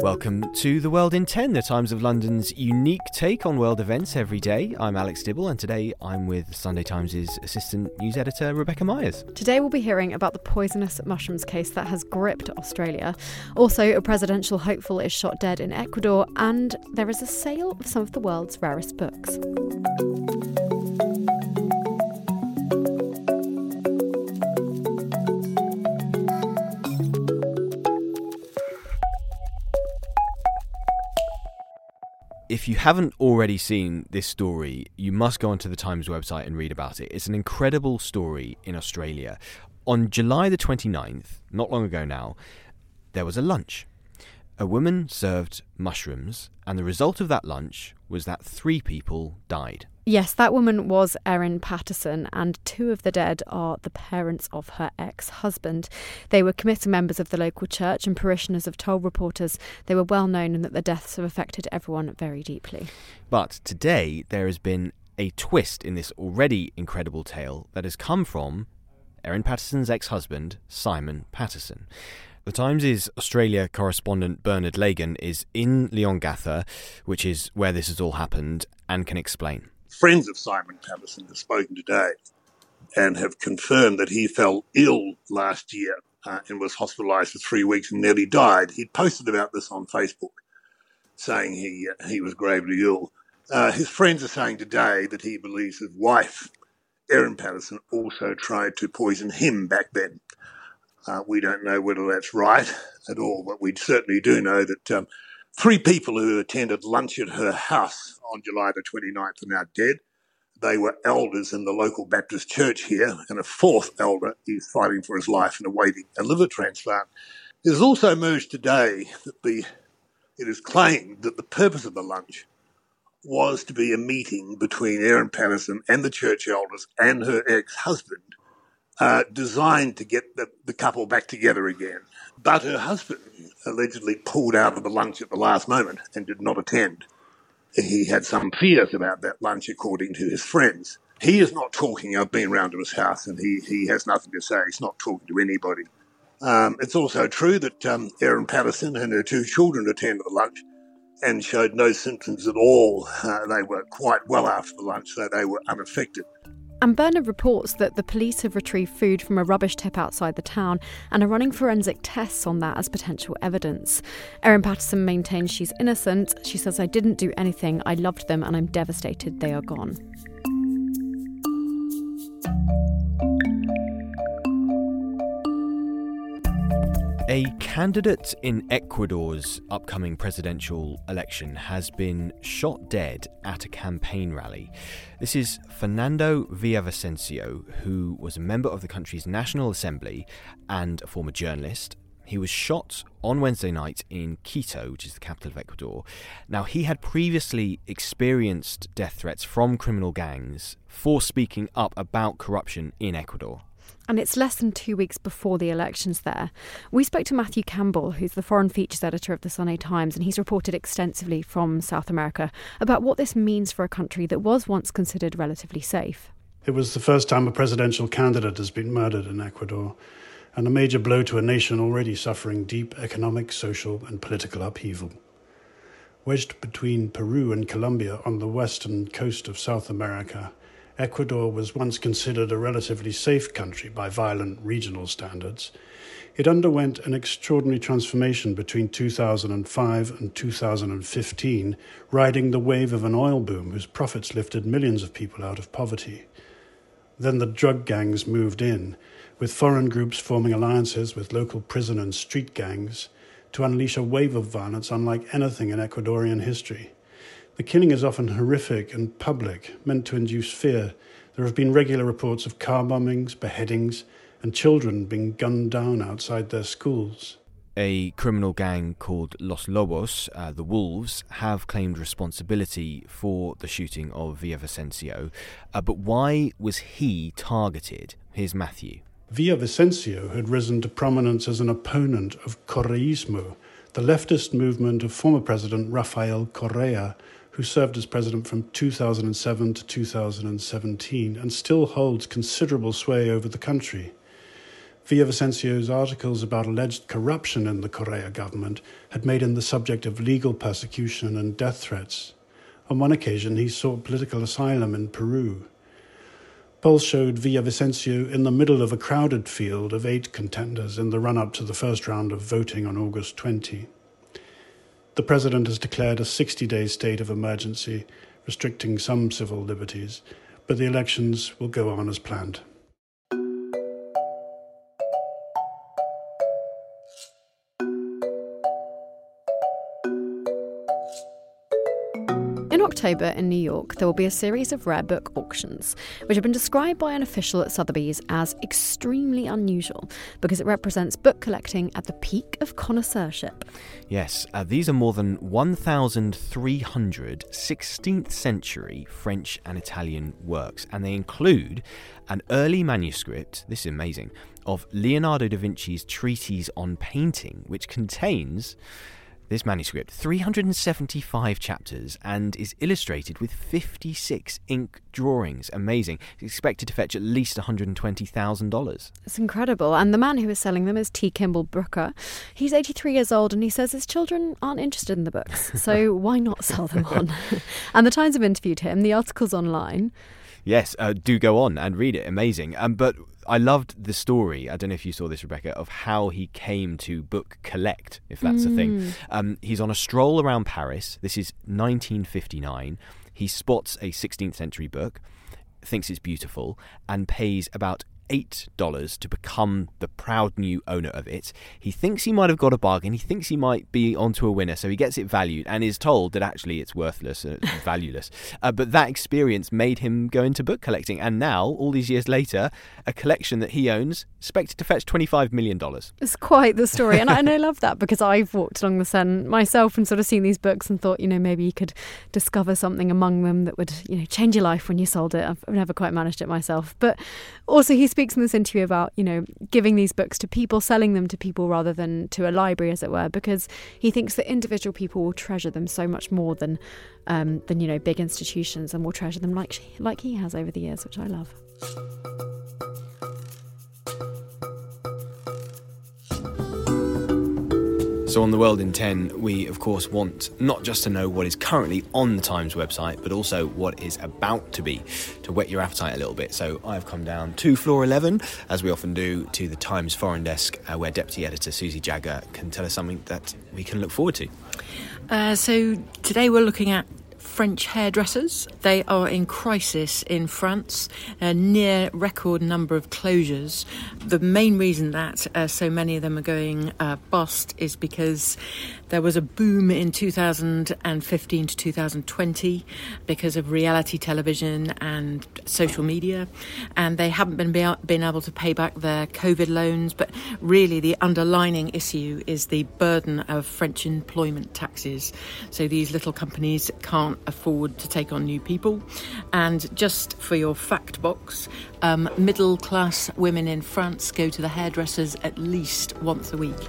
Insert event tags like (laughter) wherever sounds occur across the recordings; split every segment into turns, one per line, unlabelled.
Welcome to The World in 10, the Times of London's unique take on world events every day. I'm Alex Dibble, and today I'm with Sunday Times' assistant news editor, Rebecca Myers.
Today we'll be hearing about the poisonous mushrooms case that has gripped Australia. Also, a presidential hopeful is shot dead in Ecuador, and there is a sale of some of the world's rarest books.
If you haven't already seen this story, you must go onto the Times website and read about it. It's an incredible story in Australia. On July the 29th, not long ago now, there was a lunch. A woman served mushrooms, and the result of that lunch was that three people died.
Yes, that woman was Erin Patterson, and two of the dead are the parents of her ex husband. They were committed members of the local church, and parishioners have told reporters they were well known and that the deaths have affected everyone very deeply.
But today, there has been a twist in this already incredible tale that has come from Erin Patterson's ex husband, Simon Patterson. The Times' Australia correspondent Bernard Lagan is in Leongatha, which is where this has all happened, and can explain
friends of Simon Patterson have spoken today and have confirmed that he fell ill last year uh, and was hospitalised for three weeks and nearly died. He posted about this on Facebook, saying he uh, he was gravely ill. Uh, his friends are saying today that he believes his wife, Erin Patterson, also tried to poison him back then. Uh, we don't know whether that's right at all, but we certainly do know that um, three people who attended lunch at her house on July the 29th are now dead. They were elders in the local Baptist church here, and a fourth elder is fighting for his life and awaiting a liver transplant. It has also emerged today that the it is claimed that the purpose of the lunch was to be a meeting between Erin Patterson and the church elders and her ex-husband, uh, designed to get the, the couple back together again. But her husband allegedly pulled out of the lunch at the last moment and did not attend he had some fears about that lunch, according to his friends. He is not talking. I've been round to his house, and he, he has nothing to say. He's not talking to anybody. Um, it's also true that um, Erin Patterson and her two children attended the lunch and showed no symptoms at all. Uh, they were quite well after the lunch, so they were unaffected.
And Bernard reports that the police have retrieved food from a rubbish tip outside the town and are running forensic tests on that as potential evidence. Erin Patterson maintains she's innocent. She says, I didn't do anything. I loved them and I'm devastated they are gone.
A candidate in Ecuador's upcoming presidential election has been shot dead at a campaign rally. This is Fernando Villavicencio, who was a member of the country's National Assembly and a former journalist. He was shot on Wednesday night in Quito, which is the capital of Ecuador. Now, he had previously experienced death threats from criminal gangs for speaking up about corruption in Ecuador
and it's less than two weeks before the elections there. We spoke to Matthew Campbell, who's the foreign features editor of the Sunday Times, and he's reported extensively from South America about what this means for a country that was once considered relatively safe.
It was the first time a presidential candidate has been murdered in Ecuador, and a major blow to a nation already suffering deep economic, social, and political upheaval. Wedged between Peru and Colombia on the western coast of South America, Ecuador was once considered a relatively safe country by violent regional standards. It underwent an extraordinary transformation between 2005 and 2015, riding the wave of an oil boom whose profits lifted millions of people out of poverty. Then the drug gangs moved in, with foreign groups forming alliances with local prison and street gangs to unleash a wave of violence unlike anything in Ecuadorian history. The killing is often horrific and public, meant to induce fear. There have been regular reports of car bombings, beheadings, and children being gunned down outside their schools.
A criminal gang called Los Lobos, uh, the Wolves, have claimed responsibility for the shooting of Villavicencio. Uh, but why was he targeted? Here's Matthew.
Villavicencio had risen to prominence as an opponent of Correísmo, the leftist movement of former President Rafael Correa, who served as president from 2007 to 2017 and still holds considerable sway over the country. Villavicencio's articles about alleged corruption in the Correa government had made him the subject of legal persecution and death threats. On one occasion, he sought political asylum in Peru. Polls showed Villavicencio in the middle of a crowded field of eight contenders in the run up to the first round of voting on August 20. The president has declared a 60 day state of emergency, restricting some civil liberties, but the elections will go on as planned.
October in New York, there will be a series of rare book auctions, which have been described by an official at Sotheby's as extremely unusual because it represents book collecting at the peak of connoisseurship.
Yes, uh, these are more than 1,300 16th century French and Italian works, and they include an early manuscript, this is amazing, of Leonardo da Vinci's Treatise on Painting, which contains this manuscript, 375 chapters, and is illustrated with 56 ink drawings. Amazing. It's expected to fetch at least $120,000.
It's incredible. And the man who is selling them is T. Kimball Brooker. He's 83 years old and he says his children aren't interested in the books, (laughs) so why not sell them on? (laughs) and the Times have interviewed him. The article's online.
Yes, uh, do go on and read it. Amazing. Um, but I loved the story. I don't know if you saw this, Rebecca, of how he came to book collect, if that's mm. a thing. Um, he's on a stroll around Paris. This is 1959. He spots a 16th century book, thinks it's beautiful, and pays about $8 to become the proud new owner of it. He thinks he might have got a bargain. He thinks he might be onto a winner, so he gets it valued and is told that actually it's worthless and (laughs) valueless. Uh, but that experience made him go into book collecting, and now, all these years later, a collection that he owns expected to fetch $25 million.
It's quite the story, and I, and I love that because I've walked along the Seine myself and sort of seen these books and thought, you know, maybe you could discover something among them that would, you know, change your life when you sold it. I've never quite managed it myself. But also, he speaks in this interview about, you know, giving these books to people, selling them to people rather than to a library, as it were, because he thinks that individual people will treasure them so much more than, um, than you know, big institutions and will treasure them like, like he has over the years, which I love.
So, on the World in 10, we of course want not just to know what is currently on the Times website, but also what is about to be to whet your appetite a little bit. So, I've come down to floor 11, as we often do, to the Times foreign desk, uh, where Deputy Editor Susie Jagger can tell us something that we can look forward to.
Uh, so, today we're looking at French hairdressers. They are in crisis in France, a near record number of closures. The main reason that uh, so many of them are going uh, bust is because there was a boom in 2015 to 2020 because of reality television and social media, and they haven't been been able to pay back their COVID loans. But really, the underlining issue is the burden of French employment taxes. So these little companies can't afford to take on new people. And just for your fact box, um, middle class women in France go to the hairdressers at least once a week.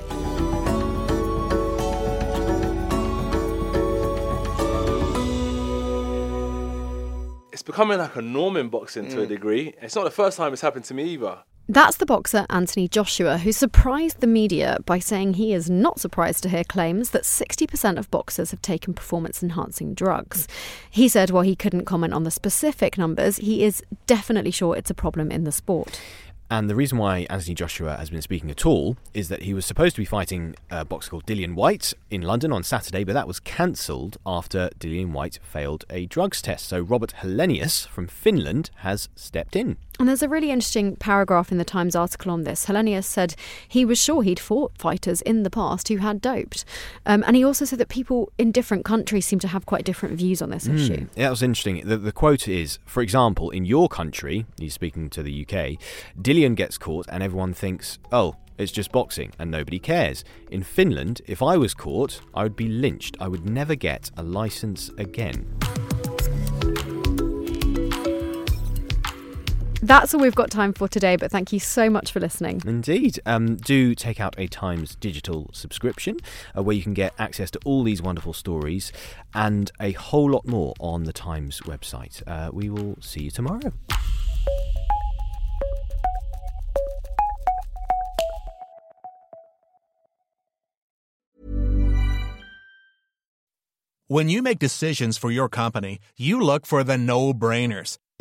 it's becoming like a norm in boxing to a mm. degree. It's not the first time it's happened to me either.
That's the boxer Anthony Joshua, who surprised the media by saying he is not surprised to hear claims that 60% of boxers have taken performance enhancing drugs. He said while he couldn't comment on the specific numbers, he is definitely sure it's a problem in the sport.
And the reason why Anthony Joshua has been speaking at all is that he was supposed to be fighting a boxer called Dillian Whyte in London on Saturday, but that was cancelled after Dillian Whyte failed a drugs test. So Robert Helenius from Finland has stepped in.
And there's a really interesting paragraph in the Times article on this. Helenius said he was sure he'd fought fighters in the past who had doped. Um, and he also said that people in different countries seem to have quite different views on this mm, issue.
Yeah, that was interesting. The, the quote is, for example, in your country, he's speaking to the UK, Dillian gets caught and everyone thinks, oh, it's just boxing and nobody cares. In Finland, if I was caught, I would be lynched. I would never get a license again.
That's all we've got time for today, but thank you so much for listening.
Indeed. Um, do take out a Times digital subscription uh, where you can get access to all these wonderful stories and a whole lot more on the Times website. Uh, we will see you tomorrow.
When you make decisions for your company, you look for the no brainers.